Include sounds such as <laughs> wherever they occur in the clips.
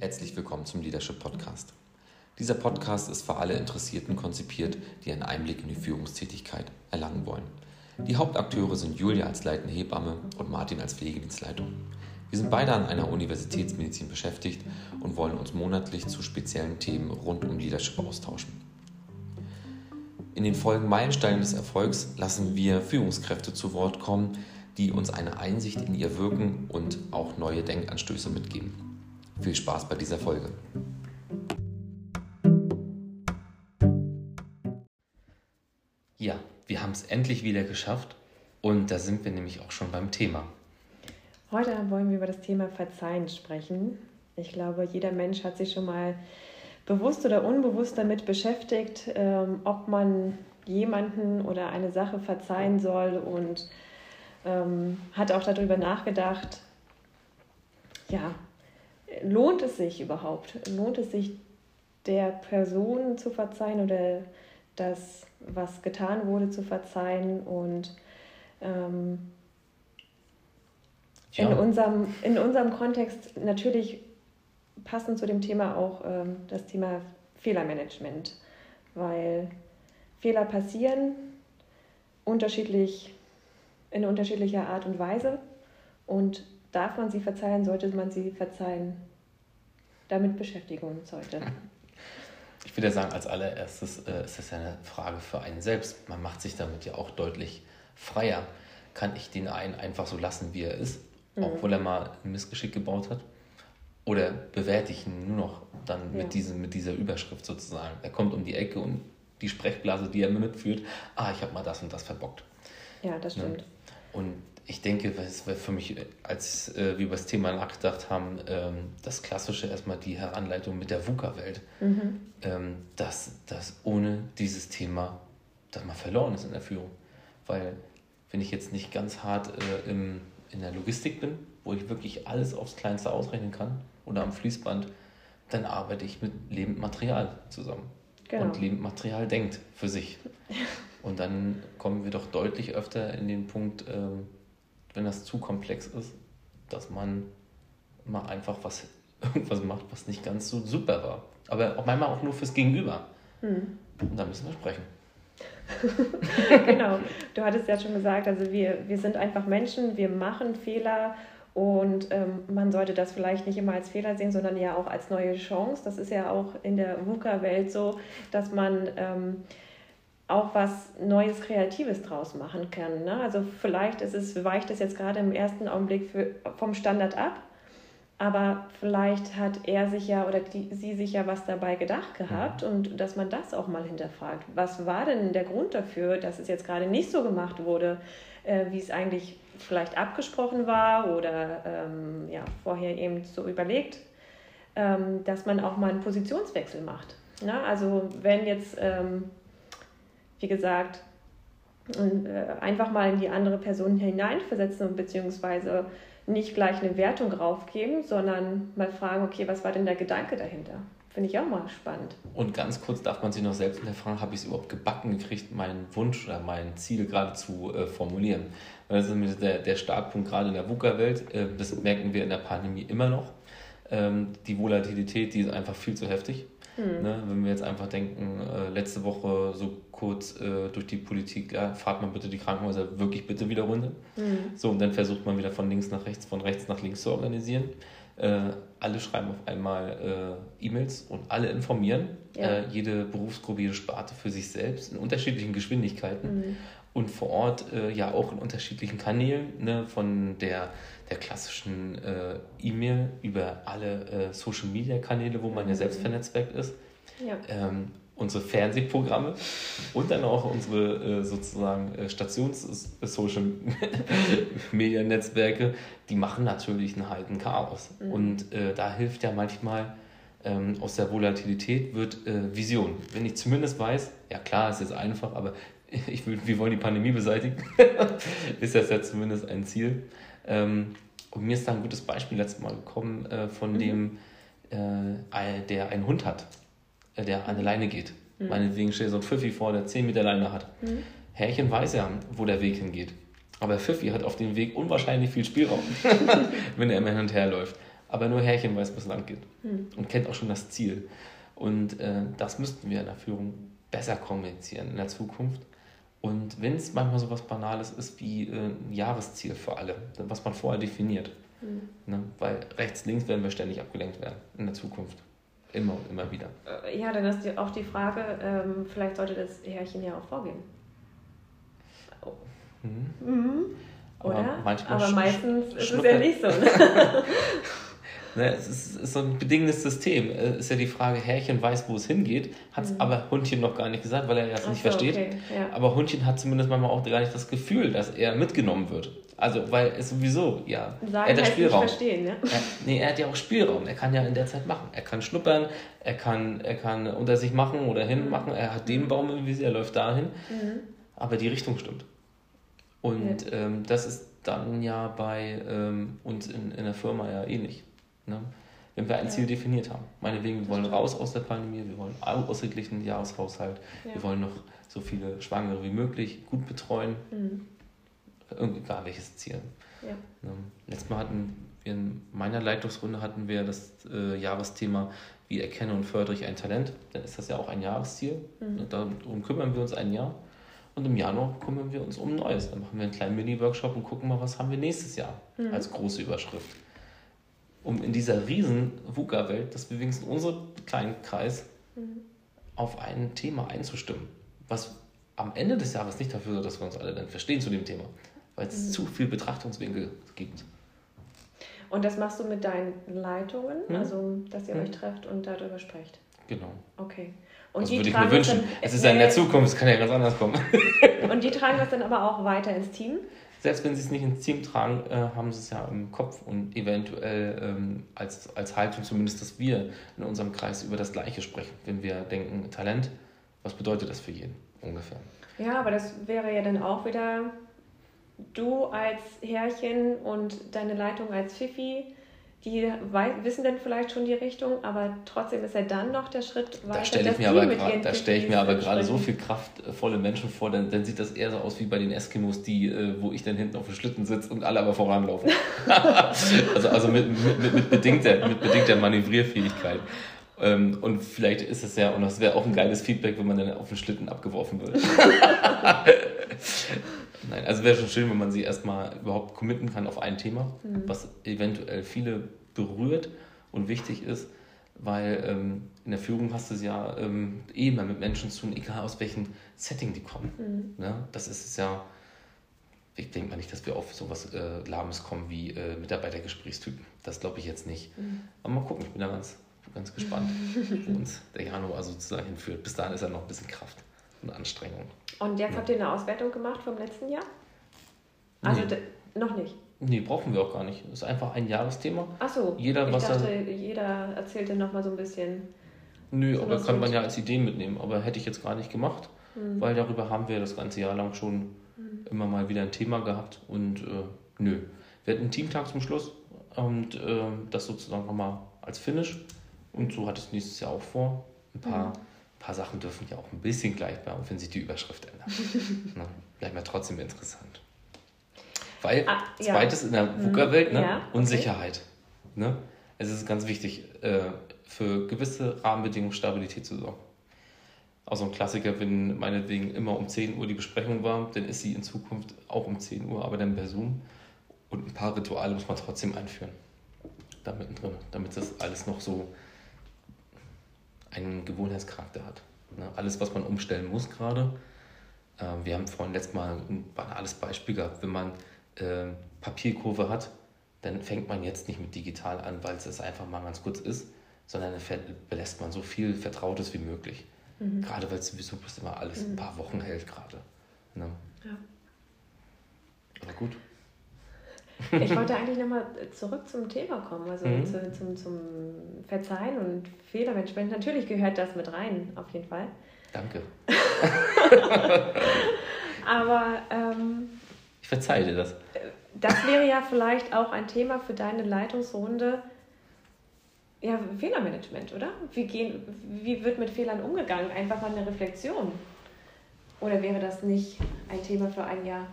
Herzlich willkommen zum Leadership Podcast. Dieser Podcast ist für alle Interessierten konzipiert, die einen Einblick in die Führungstätigkeit erlangen wollen. Die Hauptakteure sind Julia als leitende Hebamme und Martin als Pflegedienstleitung. Wir sind beide an einer Universitätsmedizin beschäftigt und wollen uns monatlich zu speziellen Themen rund um Leadership austauschen. In den Folgen Meilensteine des Erfolgs lassen wir Führungskräfte zu Wort kommen, die uns eine Einsicht in ihr Wirken und auch neue Denkanstöße mitgeben. Viel Spaß bei dieser Folge. Ja, wir haben es endlich wieder geschafft und da sind wir nämlich auch schon beim Thema. Heute wollen wir über das Thema Verzeihen sprechen. Ich glaube, jeder Mensch hat sich schon mal bewusst oder unbewusst damit beschäftigt, ähm, ob man jemanden oder eine Sache verzeihen soll und ähm, hat auch darüber nachgedacht, ja, lohnt es sich überhaupt? Lohnt es sich der Person zu verzeihen oder das, was getan wurde, zu verzeihen? Und ähm, ja. in, unserem, in unserem Kontext natürlich passend zu dem Thema auch ähm, das Thema Fehlermanagement, weil Fehler passieren unterschiedlich in unterschiedlicher Art und Weise und darf man sie verzeihen, sollte man sie verzeihen. Damit beschäftigen wir uns heute. <laughs> Ich würde sagen, als allererstes äh, ist das ja eine Frage für einen selbst. Man macht sich damit ja auch deutlich freier. Kann ich den einen einfach so lassen, wie er ist, mhm. obwohl er mal ein Missgeschick gebaut hat? Oder bewerte ich ihn nur noch dann ja. mit, diesem, mit dieser Überschrift sozusagen? Er kommt um die Ecke und die Sprechblase, die er mir mitführt, ah, ich habe mal das und das verbockt. Ja, das ne? stimmt. Und ich denke, es war für mich, als äh, wir über das Thema nachgedacht haben, ähm, das Klassische erstmal die Heranleitung mit der VUCA-Welt, mhm. ähm, dass, dass ohne dieses Thema dass man verloren ist in der Führung. Weil, wenn ich jetzt nicht ganz hart äh, im, in der Logistik bin, wo ich wirklich alles aufs Kleinste ausrechnen kann oder am Fließband, dann arbeite ich mit lebendem Material zusammen. Genau. Und lebend Material denkt für sich. <laughs> Und dann kommen wir doch deutlich öfter in den Punkt, ähm, wenn das zu komplex ist, dass man mal einfach was, <laughs> irgendwas macht, was nicht ganz so super war. Aber auch manchmal auch nur fürs Gegenüber. Hm. Und da müssen wir sprechen. <laughs> genau. Du hattest ja schon gesagt, also wir, wir sind einfach Menschen, wir machen Fehler und ähm, man sollte das vielleicht nicht immer als Fehler sehen, sondern ja auch als neue Chance. Das ist ja auch in der VUCA-Welt so, dass man ähm, auch was Neues, Kreatives draus machen kann. Ne? Also vielleicht ist es, weicht es jetzt gerade im ersten Augenblick für, vom Standard ab, aber vielleicht hat er sich ja oder die, sie sich ja was dabei gedacht gehabt mhm. und dass man das auch mal hinterfragt. Was war denn der Grund dafür, dass es jetzt gerade nicht so gemacht wurde, äh, wie es eigentlich vielleicht abgesprochen war oder ähm, ja, vorher eben so überlegt, ähm, dass man auch mal einen Positionswechsel macht. Ne? Also wenn jetzt ähm, wie gesagt, äh, einfach mal in die andere Person hineinversetzen und beziehungsweise nicht gleich eine Wertung raufgeben, sondern mal fragen, okay, was war denn der Gedanke dahinter? Finde ich auch mal spannend. Und ganz kurz darf man sich noch selbst hinterfragen, habe ich es überhaupt gebacken gekriegt, meinen Wunsch oder mein Ziel gerade zu äh, formulieren? Das ist der, der Startpunkt gerade in der VUCA-Welt. Äh, das merken wir in der Pandemie immer noch. Ähm, die Volatilität, die ist einfach viel zu heftig. Mhm. Ne, wenn wir jetzt einfach denken, äh, letzte Woche so kurz äh, durch die Politik, ja, fahrt man bitte die Krankenhäuser wirklich bitte wieder runter. Mhm. So, und dann versucht man wieder von links nach rechts, von rechts nach links zu organisieren. Äh, alle schreiben auf einmal äh, E-Mails und alle informieren. Ja. Äh, jede Berufsgruppe, jede Sparte für sich selbst in unterschiedlichen Geschwindigkeiten. Mhm. Und vor Ort äh, ja auch in unterschiedlichen Kanälen, ne, von der, der klassischen äh, E-Mail über alle Social Media Kanäle, wo man ja mhm. selbst vernetzwerkt ist. Ja. Ähm, unsere Fernsehprogramme und dann auch unsere äh, sozusagen äh, Stations-Social-Media-Netzwerke, <laughs> die machen natürlich einen halben Chaos. Mhm. Und äh, da hilft ja manchmal ähm, aus der Volatilität wird äh, Vision. Wenn ich zumindest weiß, ja klar, es ist einfach, aber <laughs> ich will, wir wollen die Pandemie beseitigen, <laughs> ist das ja zumindest ein Ziel. Ähm, und mir ist da ein gutes Beispiel letztes Mal gekommen äh, von mhm. dem, äh, der einen Hund hat der an der Leine geht. Mhm. Meinetwegen steht so ein Pfiffi vor, der 10 Meter Leine hat. Mhm. Härchen weiß ja, wo der Weg hingeht. Aber Pfiffi hat auf dem Weg unwahrscheinlich viel Spielraum, <laughs> wenn er immer hin und her läuft. aber nur Herrchen weiß, wo es lang geht mhm. und kennt auch schon das Ziel. Und äh, das müssten wir in der Führung besser kommunizieren in der Zukunft. Und wenn es manchmal so was Banales ist wie äh, ein Jahresziel für alle, was man vorher definiert. Mhm. Ne? Weil rechts, links werden wir ständig abgelenkt werden in der Zukunft. Immer und immer wieder. Äh, ja, dann ist auch die Frage, ähm, vielleicht sollte das Härchen ja auch vorgehen. Oh. Mhm. Mhm. Oder? Aber, Aber meistens ist es ja nicht so. Ne? <laughs> <laughs> Ne, es ist, ist, so ein bedingendes System. Es äh, ist ja die Frage, Herrchen weiß, wo es hingeht, hat es mhm. aber Hundchen noch gar nicht gesagt, weil er das Ach nicht so, versteht. Okay. Ja. Aber Hundchen hat zumindest manchmal auch gar nicht das Gefühl, dass er mitgenommen wird. Also, weil es sowieso, ja, Sagen er hat Spielraum. Nicht verstehen, ne? Er, nee, er hat ja auch Spielraum. Er kann ja in der Zeit machen. Er kann schnuppern, er kann, er kann unter sich machen oder hinmachen. Er hat den Baum im Visier, er läuft dahin. Mhm. Aber die Richtung stimmt. Und ja. ähm, das ist dann ja bei ähm, uns in, in der Firma ja ähnlich. Ne? Wenn wir ein ja. Ziel definiert haben. Meinetwegen, wir wollen raus aus der Pandemie, wir wollen ausgeglichenen Jahreshaushalt, ja. wir wollen noch so viele Schwangere wie möglich gut betreuen. Mhm. Egal welches Ziel. Ja. Ne? Letztes Mal hatten wir in meiner Leitungsrunde hatten wir das äh, Jahresthema, wie erkenne und fördere ich ein Talent. Dann ist das ja auch ein Jahresziel. Mhm. Darum kümmern wir uns ein Jahr. Und im Januar kümmern wir uns um Neues. Dann machen wir einen kleinen Mini-Workshop und gucken mal, was haben wir nächstes Jahr mhm. als große Überschrift um in dieser riesen VUCA-Welt, dass wir wenigstens unseren kleinen Kreis mhm. auf ein Thema einzustimmen, was am Ende des Jahres nicht dafür sorgt, dass wir uns alle dann verstehen zu dem Thema, weil es mhm. zu viel Betrachtungswinkel gibt. Und das machst du mit deinen Leitungen, mhm. also dass ihr mhm. euch trefft und darüber sprecht? Genau. Okay. Und die würde ich mir wünschen. Dann, es ist ja in der Zukunft, es kann ja ganz anders kommen. <laughs> und die tragen das dann aber auch weiter ins Team? Selbst wenn sie es nicht ins Team tragen, äh, haben sie es ja im Kopf und eventuell ähm, als, als Haltung zumindest, dass wir in unserem Kreis über das Gleiche sprechen. Wenn wir denken, Talent, was bedeutet das für jeden ungefähr? Ja, aber das wäre ja dann auch wieder du als Herrchen und deine Leitung als Fifi die wissen dann vielleicht schon die Richtung, aber trotzdem ist ja dann noch der Schritt weiter. Da stelle ich mir aber, da stell ich mir aber gerade so viel kraftvolle Menschen vor, dann, dann sieht das eher so aus wie bei den Eskimos, die, äh, wo ich dann hinten auf dem Schlitten sitze und alle aber voranlaufen. <laughs> also also mit, mit, mit, bedingter, mit bedingter Manövrierfähigkeit. Ähm, und vielleicht ist es ja, und das wäre auch ein geiles Feedback, wenn man dann auf den Schlitten abgeworfen würde. <laughs> Nein, also wäre schon schön, wenn man sie erstmal überhaupt committen kann auf ein Thema, mhm. was eventuell viele berührt und wichtig ist, weil ähm, in der Führung hast du es ja ähm, eh immer mit Menschen zu tun, egal aus welchem Setting die kommen. Mhm. Ja, das ist es ja, ich denke mal nicht, dass wir auf sowas äh, Lahmes kommen wie äh, Mitarbeitergesprächstypen. Das glaube ich jetzt nicht. Mhm. Aber mal gucken, ich bin da ganz, ganz gespannt, wo <laughs> uns der Januar sozusagen hinführt. Bis dahin ist ja noch ein bisschen Kraft und Anstrengung. Und jetzt habt ihr eine Auswertung gemacht vom letzten Jahr? Also nee. noch nicht? Nee, brauchen wir auch gar nicht. Das ist einfach ein Jahresthema. Ach so, jeder, ich was dachte, er, jeder erzählte nochmal so ein bisschen. Nö, so aber kann man ja als Idee mitnehmen. Aber hätte ich jetzt gar nicht gemacht, hm. weil darüber haben wir das ganze Jahr lang schon hm. immer mal wieder ein Thema gehabt. Und äh, nö, wir hatten einen Teamtag zum Schluss und äh, das sozusagen nochmal als Finish. Und so hat es nächstes Jahr auch vor. Ein paar hm paar Sachen dürfen ja auch ein bisschen gleich bleiben, wenn sich die Überschrift ändert. <laughs> ne? Bleibt ja trotzdem interessant. Weil, ah, ja. zweites in der VUCA-Welt, ne? Ja, okay. Unsicherheit. Ne? Es ist ganz wichtig, äh, für gewisse Rahmenbedingungen Stabilität zu sorgen. Auch so ein Klassiker, wenn meinetwegen immer um 10 Uhr die Besprechung war, dann ist sie in Zukunft auch um 10 Uhr, aber dann per Zoom. Und ein paar Rituale muss man trotzdem einführen. Da mittendrin, damit das alles noch so einen Gewohnheitscharakter hat. Ne? Alles, was man umstellen muss gerade. Äh, wir haben vorhin letztes Mal ein banales Beispiel gehabt. Wenn man äh, Papierkurve hat, dann fängt man jetzt nicht mit digital an, weil es einfach mal ganz kurz ist, sondern dann belässt man so viel Vertrautes wie möglich. Mhm. Gerade weil es sowieso immer alles mhm. ein paar Wochen hält gerade. Ne? Ja. Aber gut. Ich wollte eigentlich nochmal zurück zum Thema kommen, also mhm. zu, zum, zum Verzeihen und Fehlermanagement. Natürlich gehört das mit rein, auf jeden Fall. Danke. <laughs> Aber ähm, ich verzeihe dir das. Das wäre ja vielleicht auch ein Thema für deine Leitungsrunde. Ja, Fehlermanagement, oder? Wie, gehen, wie wird mit Fehlern umgegangen? Einfach mal eine Reflexion. Oder wäre das nicht ein Thema für ein Jahr?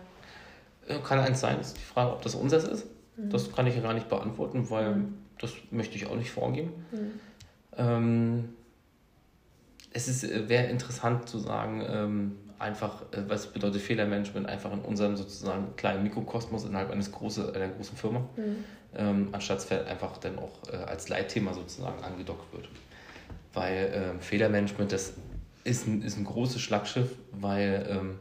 Kann eins sein, ist die Frage, ob das unseres ist. Mhm. Das kann ich ja gar nicht beantworten, weil mhm. das möchte ich auch nicht vorgeben. Mhm. Ähm, es ist, äh, wäre interessant zu sagen, ähm, einfach, äh, was bedeutet Fehlermanagement, einfach in unserem sozusagen kleinen Mikrokosmos innerhalb eines große, einer großen Firma, mhm. ähm, anstatt es einfach dann auch äh, als Leitthema sozusagen angedockt wird. Weil ähm, Fehlermanagement, das ist ein, ist ein großes Schlagschiff, weil ähm,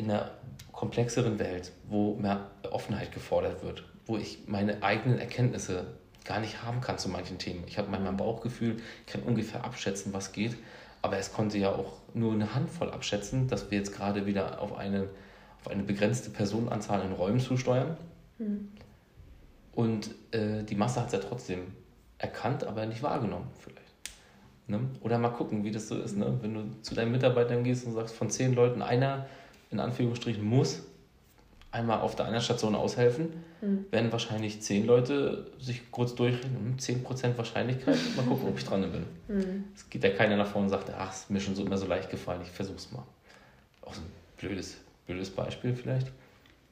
in einer komplexeren Welt, wo mehr Offenheit gefordert wird, wo ich meine eigenen Erkenntnisse gar nicht haben kann zu manchen Themen. Ich habe manchmal ein Bauchgefühl, ich kann ungefähr abschätzen, was geht, aber es konnte ja auch nur eine Handvoll abschätzen, dass wir jetzt gerade wieder auf eine, auf eine begrenzte Personenanzahl in Räumen zusteuern. Mhm. Und äh, die Masse hat es ja trotzdem erkannt, aber nicht wahrgenommen vielleicht. Ne? Oder mal gucken, wie das so ist. Ne? Wenn du zu deinen Mitarbeitern gehst und sagst, von zehn Leuten einer in Anführungsstrichen muss einmal auf der einen Station aushelfen, mhm. werden wahrscheinlich zehn Leute sich kurz durchrechnen, 10% hm, Wahrscheinlichkeit, mal gucken, ob ich dran bin. Mhm. Es geht ja keiner nach vorne und sagt, ach, ist mir schon so immer so leicht gefallen, ich versuch's mal. Auch so ein blödes, blödes Beispiel vielleicht.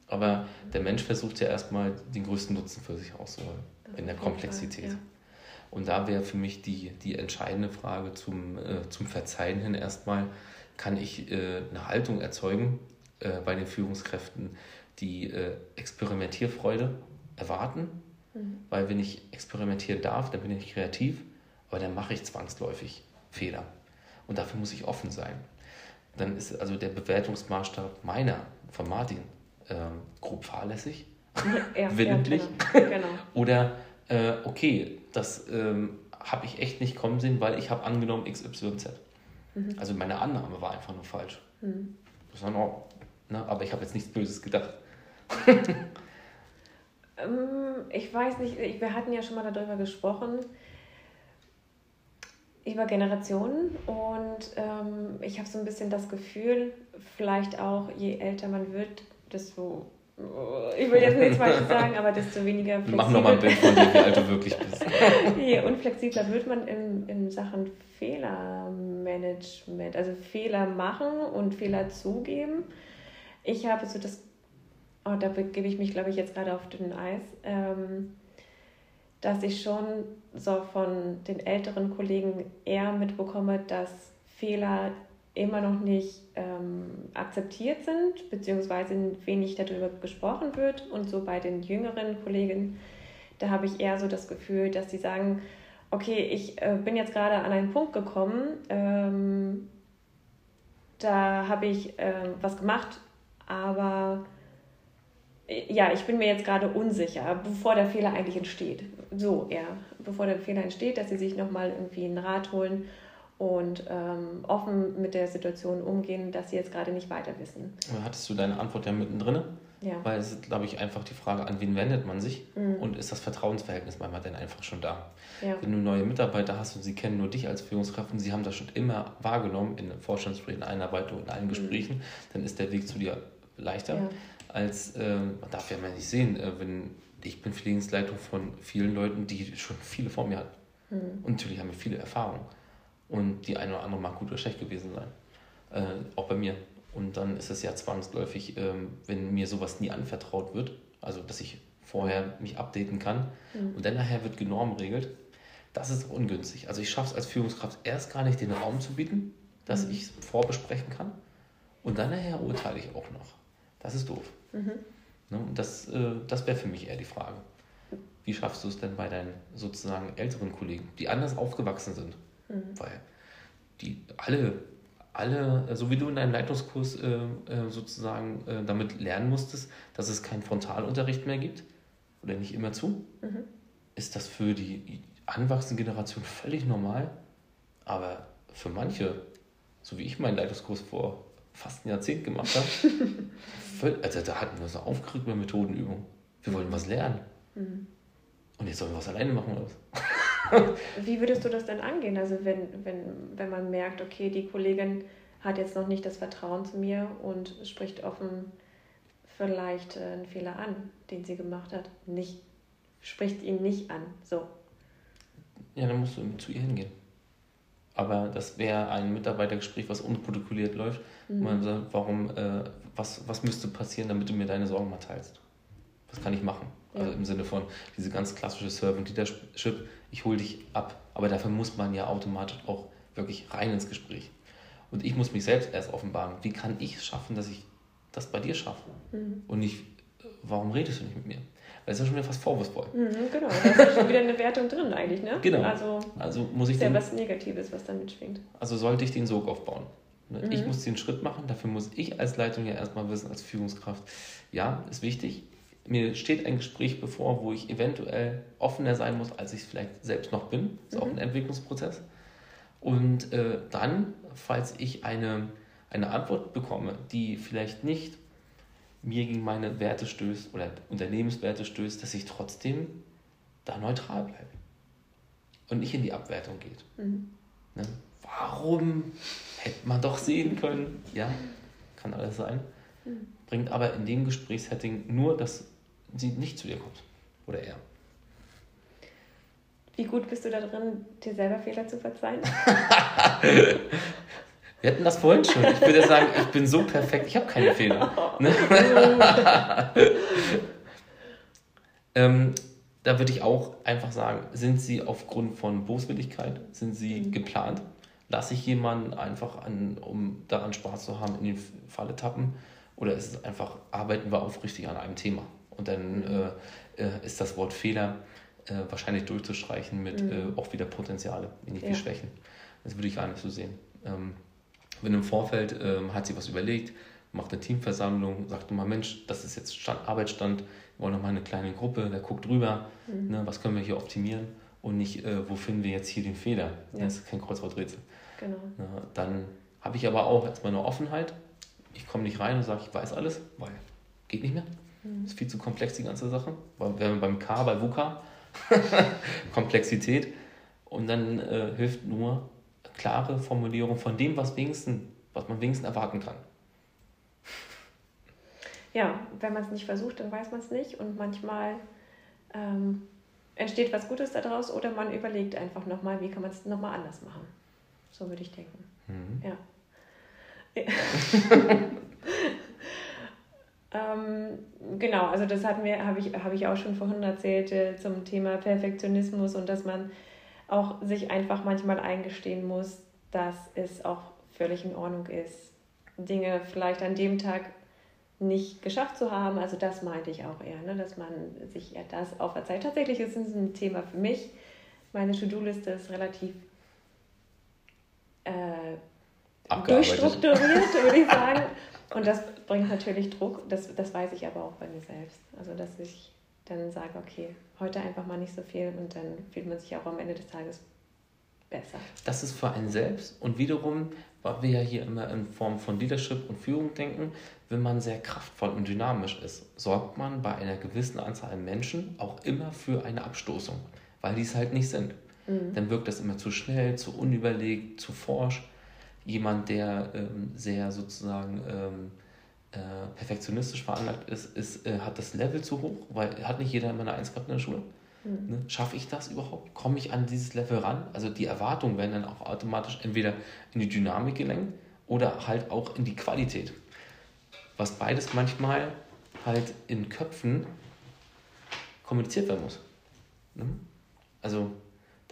Aber der Mensch versucht ja erstmal den größten Nutzen für sich auszuholen, in der Komplexität. Fall, ja. Und da wäre für mich die, die entscheidende Frage zum, äh, zum Verzeihen hin erstmal, kann ich äh, eine Haltung erzeugen äh, bei den Führungskräften, die äh, Experimentierfreude erwarten, mhm. weil wenn ich experimentieren darf, dann bin ich kreativ, aber dann mache ich zwangsläufig Fehler. Und dafür muss ich offen sein. Dann ist also der Bewertungsmaßstab meiner, von Martin, ähm, grob fahrlässig, <laughs> <laughs> ja, willentlich. Ja, genau. genau. <laughs> Oder, äh, okay, das ähm, habe ich echt nicht kommen sehen, weil ich habe angenommen XYZ. Mhm. Also meine Annahme war einfach nur falsch. Mhm. Das war noch, ne? Aber ich habe jetzt nichts Böses gedacht. <laughs> Ähm, ich weiß nicht, wir hatten ja schon mal darüber gesprochen, über Generationen und ähm, ich habe so ein bisschen das Gefühl, vielleicht auch je älter man wird, desto ich will jetzt nichts Falsches <laughs> sagen, aber desto weniger flexibel. Mach nochmal ein Bild von dir, wie alt du wirklich bist. <laughs> Je unflexibler wird man in, in Sachen Fehlermanagement, also Fehler machen und Fehler zugeben. Ich habe so das, oh, da begebe ich mich, glaube ich, jetzt gerade auf dünnem Eis, ähm, dass ich schon so von den älteren Kollegen eher mitbekomme, dass Fehler immer noch nicht ähm, akzeptiert sind, beziehungsweise wenig darüber gesprochen wird. Und so bei den jüngeren Kollegen, da habe ich eher so das Gefühl, dass sie sagen, okay, ich äh, bin jetzt gerade an einen Punkt gekommen, ähm, da habe ich äh, was gemacht, aber äh, ja, ich bin mir jetzt gerade unsicher, bevor der Fehler eigentlich entsteht. So, ja, bevor der Fehler entsteht, dass sie sich nochmal irgendwie einen Rat holen und ähm, offen mit der Situation umgehen, dass sie jetzt gerade nicht weiter wissen. Hattest du deine Antwort ja mittendrin? Ja. Weil es ist, glaube ich, einfach die Frage, an wen wendet man sich mhm. und ist das Vertrauensverhältnis manchmal denn einfach schon da? Ja. Wenn du neue Mitarbeiter hast und sie kennen nur dich als Führungskraft und sie haben das schon immer wahrgenommen in Vorstandsgesprächen, Einarbeitung, in allen mhm. Gesprächen, dann ist der Weg zu dir leichter, ja. als äh, man darf ja mal nicht sehen, äh, wenn ich bin Pflegensleitung von vielen Leuten, die schon viele vor mir hatten. Mhm. Und natürlich haben wir viele Erfahrungen. Und die eine oder andere mag gut oder schlecht gewesen sein. Äh, auch bei mir. Und dann ist es ja zwangsläufig, ähm, wenn mir sowas nie anvertraut wird, also dass ich vorher mich updaten kann mhm. und dann nachher wird genormt regelt, das ist ungünstig. Also ich schaffe es als Führungskraft erst gar nicht, den Raum zu bieten, dass mhm. ich es vorbesprechen kann und dann nachher urteile ich auch noch. Das ist doof. Mhm. Ne? Und das, äh, das wäre für mich eher die Frage. Wie schaffst du es denn bei deinen sozusagen älteren Kollegen, die anders aufgewachsen sind? Mhm. Weil die alle, alle, so wie du in deinem Leitungskurs äh, äh, sozusagen äh, damit lernen musstest, dass es keinen Frontalunterricht mehr gibt oder nicht immer zu, mhm. ist das für die anwachsende Generation völlig normal. Aber für manche, so wie ich meinen Leitungskurs vor fast ein Jahrzehnt gemacht habe, <laughs> also da hatten wir so aufgeregt bei Methodenübung. Wir wollten was lernen. Mhm. Und jetzt sollen wir was alleine machen oder was? <laughs> Wie würdest du das denn angehen? Also wenn, wenn, wenn man merkt, okay, die Kollegin hat jetzt noch nicht das Vertrauen zu mir und spricht offen vielleicht äh, einen Fehler an, den sie gemacht hat. Nicht, spricht ihn nicht an. So. Ja, dann musst du zu ihr hingehen. Aber das wäre ein Mitarbeitergespräch, was unprotokolliert läuft. Mhm. Man sagt, warum, äh, was, was müsste passieren, damit du mir deine Sorgen mal teilst? Was kann ich machen? Ja. Also im Sinne von diese ganz klassische Servant Leadership, ich hole dich ab. Aber dafür muss man ja automatisch auch wirklich rein ins Gespräch. Und ich muss mich selbst erst offenbaren. Wie kann ich es schaffen, dass ich das bei dir schaffe? Mhm. Und nicht, warum redest du nicht mit mir? Weil es ist ja schon wieder fast vorwurfsvoll. Mhm, genau, da ist schon wieder eine Wertung drin eigentlich, ne? Genau. Also, also muss ich ist ja was Negatives, was da mitschwingt. Also sollte ich den Sog aufbauen. Ne? Mhm. Ich muss den Schritt machen, dafür muss ich als Leitung ja erstmal wissen, als Führungskraft, ja, ist wichtig. Mir steht ein Gespräch bevor, wo ich eventuell offener sein muss, als ich es vielleicht selbst noch bin. Das ist mhm. auch ein Entwicklungsprozess. Und äh, dann, falls ich eine, eine Antwort bekomme, die vielleicht nicht mir gegen meine Werte stößt oder Unternehmenswerte stößt, dass ich trotzdem da neutral bleibe und nicht in die Abwertung geht. Mhm. Ne? Warum hätte man doch sehen können? Ja, kann alles sein. Mhm. Bringt aber in dem Gesprächssetting nur, dass sie nicht zu dir kommt oder er. Wie gut bist du da drin, dir selber Fehler zu verzeihen? <laughs> Wir hatten das vorhin schon. Ich würde sagen, ich bin so perfekt, ich habe keine Fehler. Ne? <laughs> ähm, da würde ich auch einfach sagen, sind sie aufgrund von Boswilligkeit, sind sie mhm. geplant? Lasse ich jemanden einfach, an, um daran Spaß zu haben, in den Falle tappen? Oder ist es einfach, arbeiten wir aufrichtig an einem Thema? Und dann mhm. äh, äh, ist das Wort Fehler äh, wahrscheinlich durchzustreichen mit mhm. äh, auch wieder Potenziale, nicht ja. die Schwächen. Das würde ich gar nicht so sehen. Ähm, wenn im Vorfeld ähm, hat sie was überlegt, macht eine Teamversammlung, sagt mal, Mensch, das ist jetzt Stand, Arbeitsstand, wir wollen noch mal eine kleine Gruppe, der guckt drüber, mhm. ne, was können wir hier optimieren und nicht, äh, wo finden wir jetzt hier den Fehler. Ja. Das ist kein Kreuzworträtsel. Genau. Ja, dann habe ich aber auch erstmal eine Offenheit. Ich komme nicht rein und sage, ich weiß alles, weil geht nicht mehr. Mhm. Ist viel zu komplex, die ganze Sache. Wenn wir beim K, bei VUCA, <laughs> Komplexität. Und dann äh, hilft nur klare Formulierung von dem, was, wenigstens, was man wenigstens erwarten kann. Ja, wenn man es nicht versucht, dann weiß man es nicht. Und manchmal ähm, entsteht was Gutes daraus oder man überlegt einfach nochmal, wie kann man es nochmal anders machen. So würde ich denken. Mhm. Ja. <laughs> <laughs> ähm, genau, also das hatten wir, habe ich, hab ich auch schon vorhin erzählt äh, zum Thema Perfektionismus und dass man auch sich einfach manchmal eingestehen muss, dass es auch völlig in Ordnung ist, Dinge vielleicht an dem Tag nicht geschafft zu haben. Also das meinte ich auch eher, ne? dass man sich eher das auferzeiht. Tatsächlich ist es ein Thema für mich. Meine To-Do-Liste ist relativ äh, durchstrukturiert, würde ich sagen. <laughs> Und das bringt natürlich Druck. Das, das weiß ich aber auch bei mir selbst. Also dass ich dann sage, okay, heute einfach mal nicht so viel und dann fühlt man sich auch am Ende des Tages besser. Das ist für einen selbst und wiederum, weil wir ja hier immer in Form von Leadership und Führung denken, wenn man sehr kraftvoll und dynamisch ist, sorgt man bei einer gewissen Anzahl an Menschen auch immer für eine Abstoßung, weil die es halt nicht sind. Mhm. Dann wirkt das immer zu schnell, zu unüberlegt, zu forsch. Jemand, der ähm, sehr sozusagen ähm, äh, perfektionistisch veranlagt ist, ist äh, hat das Level zu hoch, weil hat nicht jeder immer eine Eins gehabt in der Schule. Mhm. Ne? Schaffe ich das überhaupt? Komme ich an dieses Level ran? Also die Erwartungen werden dann auch automatisch entweder in die Dynamik gelenkt oder halt auch in die Qualität. Was beides manchmal halt in Köpfen kommuniziert werden muss. Ne?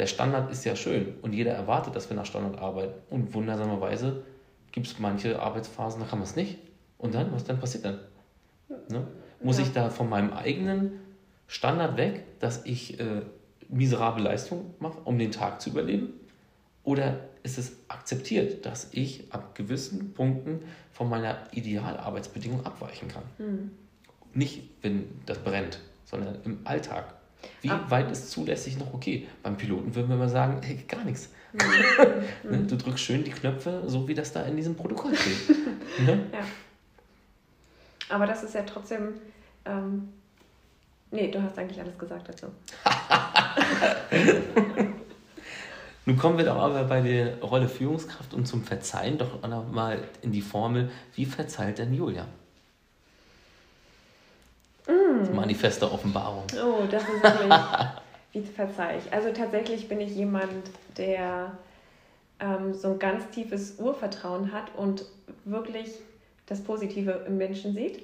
Der Standard ist ja schön und jeder erwartet, dass wir nach Standard arbeiten. Und wundersamerweise gibt es manche Arbeitsphasen, da kann man es nicht. Und dann, was dann passiert dann? Ne? Muss ja. ich da von meinem eigenen Standard weg, dass ich äh, miserable Leistung mache, um den Tag zu überleben? Oder ist es akzeptiert, dass ich ab gewissen Punkten von meiner Idealarbeitsbedingung abweichen kann? Mhm. Nicht, wenn das brennt, sondern im Alltag. Wie ah. weit ist zulässig noch okay? Beim Piloten würden wir mal sagen, hey, gar nichts. Mhm. <laughs> du drückst schön die Knöpfe, so wie das da in diesem Protokoll steht. <laughs> ne? Ja. Aber das ist ja trotzdem. Ähm, nee, du hast eigentlich alles gesagt dazu. <laughs> Nun kommen wir doch aber bei der Rolle Führungskraft und zum Verzeihen doch mal in die Formel, wie verzeiht denn Julia? Mm. Manifeste Offenbarung. Oh, das ist wirklich. <laughs> wie verzeihe ich? Also tatsächlich bin ich jemand, der ähm, so ein ganz tiefes Urvertrauen hat und wirklich das Positive im Menschen sieht.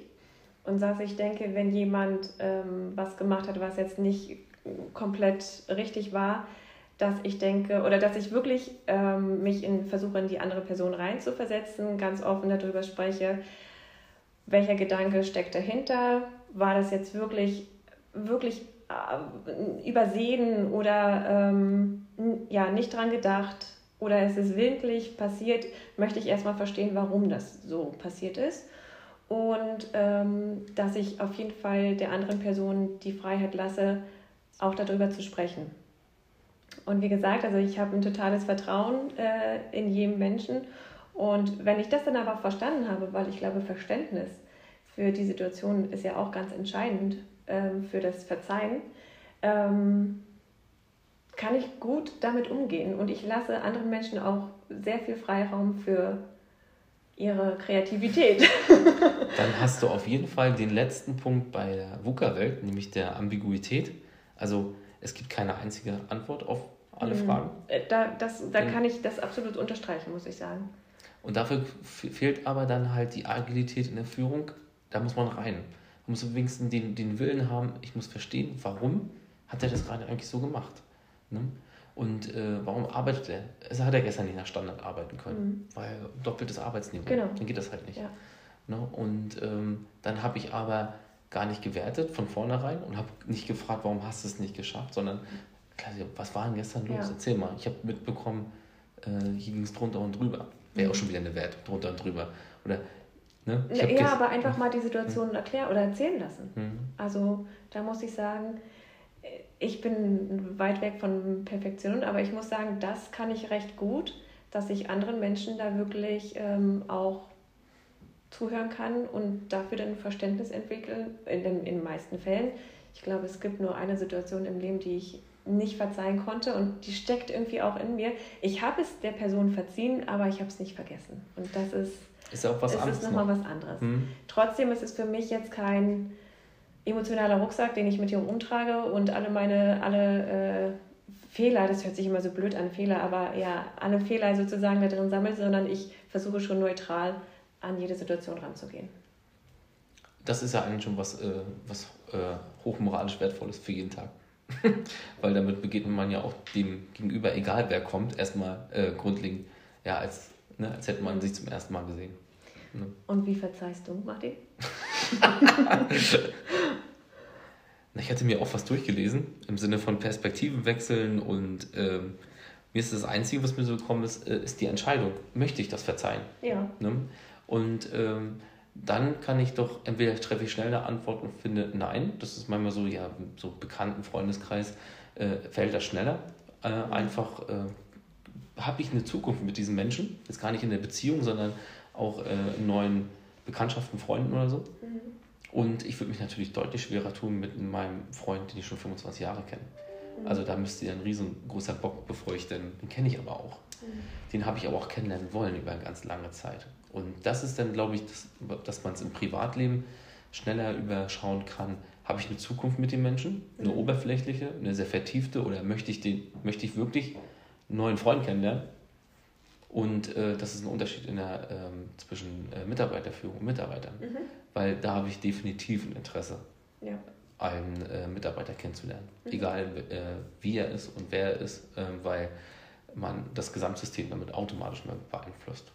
Und dass ich denke, wenn jemand ähm, was gemacht hat, was jetzt nicht komplett richtig war, dass ich denke oder dass ich wirklich ähm, mich in, versuche, in die andere Person reinzuversetzen, ganz offen darüber spreche, welcher Gedanke steckt dahinter, war das jetzt wirklich, wirklich äh, übersehen oder ähm, ja, nicht dran gedacht oder es ist willentlich passiert, möchte ich erstmal verstehen, warum das so passiert ist. Und ähm, dass ich auf jeden Fall der anderen Person die Freiheit lasse, auch darüber zu sprechen. Und wie gesagt, also ich habe ein totales Vertrauen äh, in jedem Menschen. Und wenn ich das dann aber verstanden habe, weil ich glaube, Verständnis für die Situation ist ja auch ganz entscheidend ähm, für das Verzeihen, ähm, kann ich gut damit umgehen. Und ich lasse anderen Menschen auch sehr viel Freiraum für ihre Kreativität. <laughs> Dann hast du auf jeden Fall den letzten Punkt bei der VUCA-Welt, nämlich der Ambiguität. Also es gibt keine einzige Antwort auf alle mhm. Fragen. Äh, da, das, da kann ich das absolut unterstreichen, muss ich sagen. Und dafür fehlt aber dann halt die Agilität in der Führung. Da muss man rein. Man muss wenigstens den, den Willen haben, ich muss verstehen, warum hat er das gerade eigentlich so gemacht. Ne? Und äh, warum arbeitet er? Also hat er gestern nicht nach Standard arbeiten können, mhm. weil doppeltes Arbeitsniveau. Genau. Dann geht das halt nicht. Ja. Ne? Und ähm, dann habe ich aber gar nicht gewertet von vornherein und habe nicht gefragt, warum hast du es nicht geschafft, sondern was war denn gestern los? Ja. Erzähl mal. Ich habe mitbekommen, äh, hier ging es drunter und drüber. Wäre mhm. auch schon wieder eine Wert, drunter und drüber. Oder, ne? ja, ja aber einfach mal die Situation mhm. erklären oder erzählen lassen. Mhm. Also da muss ich sagen, ich bin weit weg von Perfektion, aber ich muss sagen, das kann ich recht gut, dass ich anderen Menschen da wirklich ähm, auch zuhören kann und dafür dann Verständnis entwickeln, in den, in den meisten Fällen. Ich glaube, es gibt nur eine Situation im Leben, die ich nicht verzeihen konnte und die steckt irgendwie auch in mir. Ich habe es der Person verziehen, aber ich habe es nicht vergessen. Und das ist, ist auch was anderes. Ist nochmal noch. was anderes. Mhm. Trotzdem ist es für mich jetzt kein emotionaler Rucksack, den ich mit hier rumtrage und alle meine, alle äh, Fehler, das hört sich immer so blöd an, Fehler, aber ja, alle Fehler sozusagen da drin sammle, sondern ich versuche schon neutral an jede Situation ranzugehen. Das ist ja eigentlich schon was, äh, was äh, hochmoralisch wertvolles für jeden Tag. <laughs> Weil damit begegnet man ja auch dem Gegenüber, egal wer kommt, erstmal äh, grundlegend, ja, als, ne, als hätte man sich zum ersten Mal gesehen. Ne? Und wie verzeihst du, Martin? ich hatte mir auch was durchgelesen im Sinne von Perspektiven wechseln und ähm, mir ist das Einzige, was mir so gekommen ist, äh, ist die Entscheidung. Möchte ich das verzeihen? Ja. Ne? Und ähm, dann kann ich doch, entweder treffe ich schnell eine Antwort und finde nein, das ist manchmal so, ja, so bekannten Freundeskreis äh, fällt das schneller. Äh, einfach äh, habe ich eine Zukunft mit diesem Menschen, jetzt gar nicht in der Beziehung, sondern auch äh, in neuen Bekanntschaften, Freunden oder so. Mhm. Und ich würde mich natürlich deutlich schwerer tun mit meinem Freund, den ich schon 25 Jahre kenne. Mhm. Also da müsste ja ein riesengroßer Bock, bevor ich denn, den kenne ich aber auch. Mhm. Den habe ich aber auch kennenlernen wollen über eine ganz lange Zeit. Und das ist dann, glaube ich, das, dass man es im Privatleben schneller überschauen kann. Habe ich eine Zukunft mit dem Menschen, eine mhm. oberflächliche, eine sehr vertiefte oder möchte ich, den, möchte ich wirklich neuen Freund kennenlernen? Und äh, das ist ein Unterschied in der, ähm, zwischen äh, Mitarbeiterführung und Mitarbeitern. Mhm. Weil da habe ich definitiv ein Interesse, ja. einen äh, Mitarbeiter kennenzulernen. Mhm. Egal äh, wie er ist und wer er ist, ähm, weil man das Gesamtsystem damit automatisch mehr beeinflusst.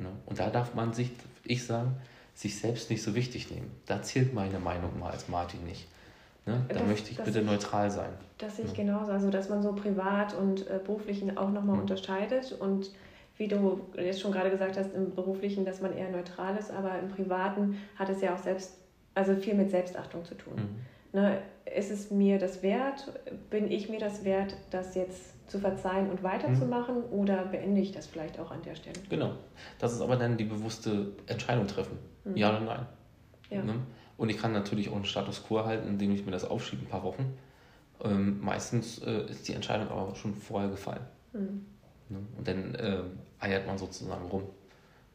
Ne? Und da darf man sich, ich sagen, sich selbst nicht so wichtig nehmen. Da zählt meine Meinung mal als Martin nicht. Ne? Da das, möchte ich bitte ich, neutral sein. Das sehe ich ja. genauso. Also, dass man so privat und äh, beruflichen auch nochmal mhm. unterscheidet und wie du jetzt schon gerade gesagt hast, im beruflichen, dass man eher neutral ist, aber im privaten hat es ja auch selbst, also viel mit Selbstachtung zu tun. Mhm. Ne, ist es mir das wert? Bin ich mir das wert, das jetzt zu verzeihen und weiterzumachen mhm. oder beende ich das vielleicht auch an der Stelle? Genau. Das ist aber dann die bewusste Entscheidung treffen. Mhm. Ja oder nein. Ja. Ne? Und ich kann natürlich auch einen Status quo halten, indem ich mir das aufschiebe, ein paar Wochen. Ähm, meistens äh, ist die Entscheidung aber schon vorher gefallen. Mhm. Ne? Und dann äh, eiert man sozusagen rum.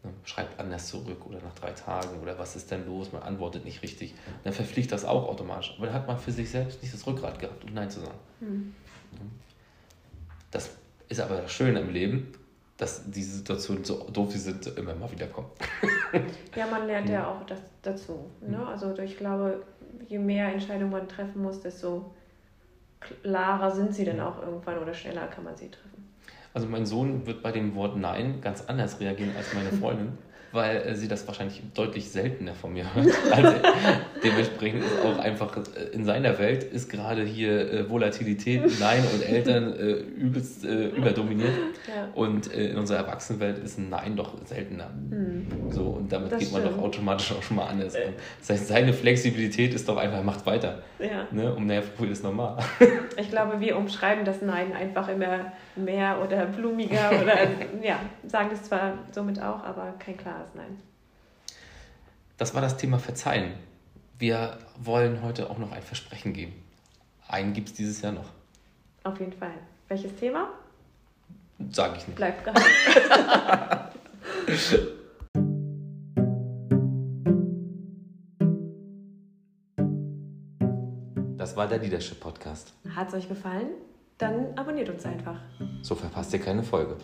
Ne? Schreibt anders zurück oder nach drei Tagen oder was ist denn los? Man antwortet nicht richtig. Dann verfliegt das auch automatisch. Aber dann hat man für sich selbst nicht das Rückgrat gehabt, um Nein zu sagen. Mhm. Das ist aber das Schöne im Leben. Dass diese Situationen, so doof sie sind, immer mal wieder kommen. <laughs> ja, man lernt ja auch das, dazu. Ne? Mhm. Also ich glaube, je mehr Entscheidungen man treffen muss, desto klarer sind sie dann auch irgendwann oder schneller kann man sie treffen. Also mein Sohn wird bei dem Wort Nein ganz anders reagieren als meine <laughs> Freundin weil äh, sie das wahrscheinlich deutlich seltener von mir hört. <laughs> Also dementsprechend ist auch einfach äh, in seiner Welt ist gerade hier äh, Volatilität, <laughs> Nein und Eltern äh, übelst äh, überdominiert. Ja. Und in unserer Erwachsenenwelt ist ein Nein doch seltener. Mhm. So, und damit das geht man stimmt. doch automatisch auch schon mal anders. Äh. Das heißt, seine Flexibilität ist doch einfach, macht weiter. Ja. Ne? Um Nervpool ist normal. Ich glaube, wir umschreiben das Nein einfach immer mehr oder blumiger oder <laughs> ja, sagen das zwar somit auch, aber kein klares Nein. Das war das Thema Verzeihen. Wir wollen heute auch noch ein Versprechen geben. Einen gibt es dieses Jahr noch. Auf jeden Fall. Welches Thema? Sag ich nicht. Bleibt geheim. <laughs> Das war der Leadership Podcast. Hat es euch gefallen? Dann abonniert uns einfach. So verpasst ihr keine Folge.